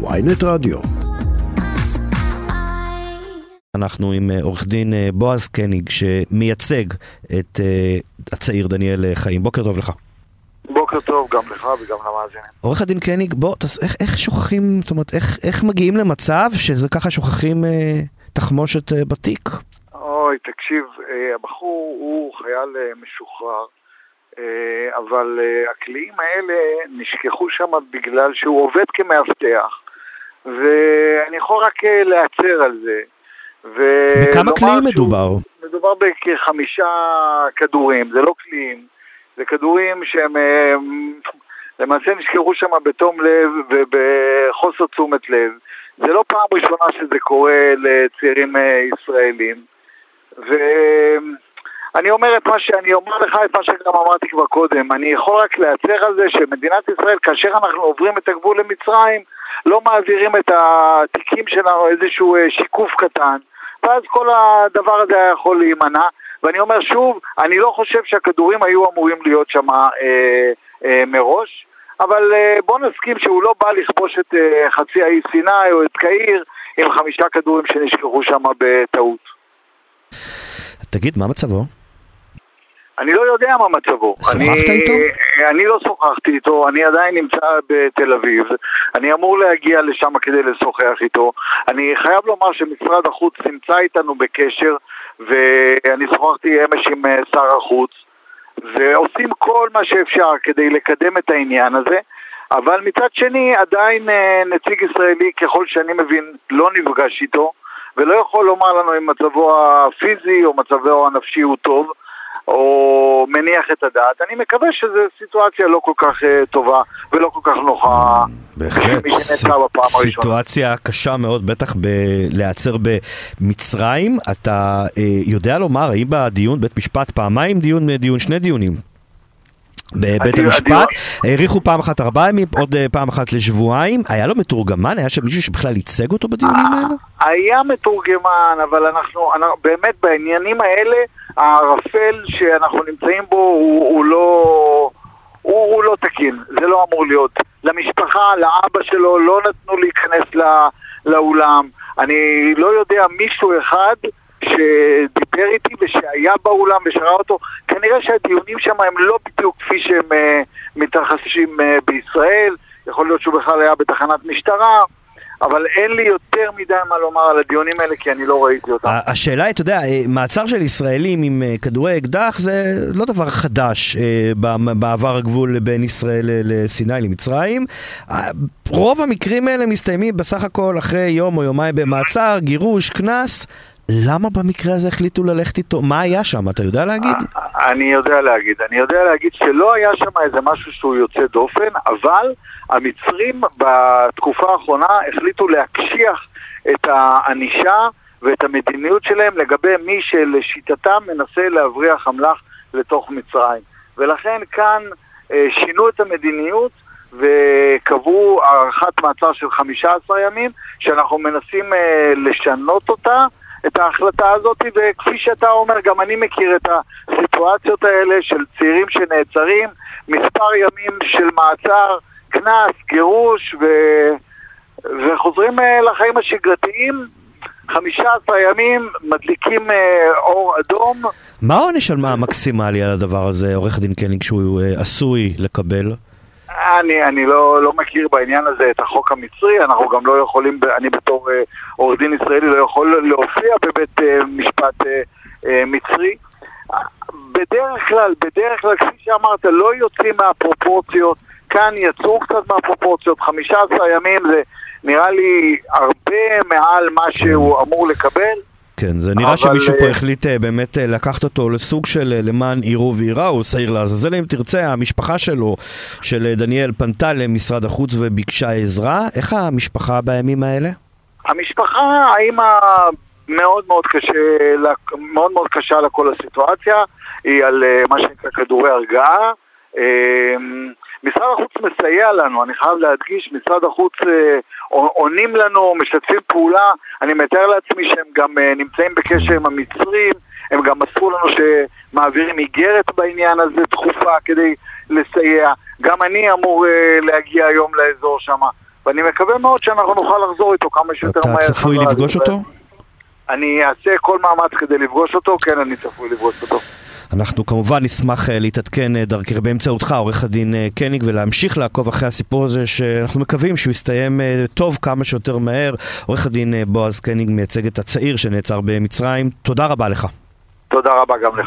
ויינט רדיו. אנחנו עם אה, עורך דין אה, בועז קניג שמייצג את אה, הצעיר דניאל חיים. בוקר טוב לך. בוקר טוב גם לך וגם למאזינים. עורך הדין קניג, בוא, תס, איך, איך שוכחים, זאת אומרת, איך, איך מגיעים למצב שזה ככה שוכחים אה, תחמושת אה, בתיק? אוי, תקשיב, אה, הבחור הוא חייל אה, משוחרר, אה, אבל אה, הקליעים האלה נשכחו שם בגלל שהוא עובד כמאבטח, ואני יכול רק אה, להצר על זה. בכמה קליעים מדובר? מדובר בכחמישה כדורים, זה לא קליעים, זה כדורים שהם אה, למעשה נשכחו שם בתום לב ובחוסר תשומת לב. זה לא פעם ראשונה שזה קורה לצעירים אה, ישראלים. ואני אומר את מה שאני אומר לך, את מה שגם אמרתי כבר קודם. אני יכול רק להצר על זה שמדינת ישראל, כאשר אנחנו עוברים את הגבול למצרים, לא מעבירים את התיקים שלנו איזשהו אה, שיקוף קטן, ואז כל הדבר הזה היה יכול להימנע. ואני אומר שוב, אני לא חושב שהכדורים היו אמורים להיות שם אה, אה, מראש, אבל אה, בוא נסכים שהוא לא בא לכבוש את אה, חצי האי סיני או את קהיר עם חמישה כדורים שנשכחו שם בטעות. תגיד, מה מצבו? אני לא יודע מה מצבו. שוחחת אני, איתו? אני לא שוחחתי איתו, אני עדיין נמצא בתל אביב. אני אמור להגיע לשם כדי לשוחח איתו. אני חייב לומר שמשרד החוץ נמצא איתנו בקשר, ואני שוחחתי אמש עם אה, שר החוץ, ועושים כל מה שאפשר כדי לקדם את העניין הזה. אבל מצד שני, עדיין אה, נציג ישראלי, ככל שאני מבין, לא נפגש איתו, ולא יכול לומר לנו אם מצבו הפיזי או מצבו הנפשי הוא טוב. או מניח את הדעת. אני מקווה שזו סיטואציה לא כל כך uh, טובה ולא כל כך נוחה. בהחלט, הראשונה. סיטואציה קשה מאוד, בטח להיעצר במצרים. אתה אה, יודע לומר, האם בדיון, בית משפט, פעמיים דיון, דיון, שני דיונים? בבית המשפט, האריכו פעם אחת ארבעה ימים, עוד אה, פעם אחת לשבועיים. היה לו מתורגמן? היה שם מישהו שבכלל ייצג אותו בדיונים האלה? היה מתורגמן, אבל אנחנו, אנחנו באמת בעניינים האלה, הערפל שאנחנו נמצאים בו הוא, הוא לא... הוא, הוא לא תקין, זה לא אמור להיות. למשפחה, לאבא שלו, לא נתנו להיכנס לא, לאולם. אני לא יודע מישהו אחד שדיבר איתי ושהיה באולם ושראה אותו. כנראה שהדיונים שם הם לא בדיוק כפי שהם uh, מתרחשים uh, בישראל. יכול להיות שהוא בכלל היה בתחנת משטרה. אבל אין לי יותר מדי מה לומר על הדיונים האלה כי אני לא ראיתי אותם. השאלה היא, אתה יודע, אה, מעצר של ישראלים עם כדורי אקדח זה לא דבר חדש בעבר הגבול בין ישראל לסיני, למצרים. רוב המקרים האלה מסתיימים בסך הכל אחרי יום או יומיים במעצר, גירוש, קנס. למה במקרה הזה החליטו ללכת איתו? מה היה שם, אתה יודע להגיד? אני יודע להגיד, אני יודע להגיד שלא היה שם איזה משהו שהוא יוצא דופן, אבל המצרים בתקופה האחרונה החליטו להקשיח את הענישה ואת המדיניות שלהם לגבי מי שלשיטתם מנסה להבריח אמל"ח לתוך מצרים. ולכן כאן אה, שינו את המדיניות וקבעו הארכת מעצר של 15 ימים, שאנחנו מנסים אה, לשנות אותה. את ההחלטה הזאת, וכפי שאתה אומר, גם אני מכיר את הסיטואציות האלה של צעירים שנעצרים, מספר ימים של מעצר, קנס, גירוש, ו... וחוזרים אה, לחיים השגרתיים. 15 ימים, מדליקים אה, אור אדום. מה העונש המקסימלי על הדבר הזה, עורך דין קניג, שהוא אה, עשוי לקבל? אני, אני לא, לא מכיר בעניין הזה את החוק המצרי, אנחנו גם לא יכולים, אני בתור אה, עורך דין ישראלי לא יכול להופיע בבית אה, משפט אה, מצרי. בדרך כלל, בדרך כלל, כפי שאמרת, לא יוצאים מהפרופורציות, כאן יצאו קצת מהפרופורציות, 15 ימים זה נראה לי הרבה מעל מה שהוא אמור לקבל. כן, זה נראה אבל, שמישהו פה אה, החליט אה, באמת אה, לקחת אותו לסוג של למען עירו ועיראו, שעיר לעזאזל אם תרצה, המשפחה שלו, של דניאל, פנתה למשרד החוץ וביקשה עזרה. איך המשפחה בימים האלה? המשפחה, האמא מאוד מאוד קשה, מאוד מאוד קשה לה כל הסיטואציה, היא על מה שנקרא כדורי הרגעה. משרד החוץ מסייע לנו, אני חייב להדגיש, משרד החוץ אה, עונים לנו, משתפים פעולה, אני מתאר לעצמי שהם גם אה, נמצאים בקשר עם המצרים, הם גם מסרו לנו שמעבירים איגרת בעניין הזה דחופה כדי לסייע. גם אני אמור אה, להגיע היום לאזור שם. ואני מקווה מאוד שאנחנו נוכל לחזור איתו כמה שיותר מהר. אתה צפוי לפגוש. אותו? אני אעשה כל מאמץ כדי לפגוש אותו, כן, אני צפוי לפגוש אותו. אנחנו כמובן נשמח אה, להתעדכן אה, דרכי באמצעותך, עורך הדין אה, קניג, ולהמשיך לעקוב אחרי הסיפור הזה, שאנחנו מקווים שהוא יסתיים טוב כמה שיותר מהר. עורך הדין בועז קניג מייצג את הצעיר שנעצר במצרים. תודה רבה לך. תודה רבה גם לך.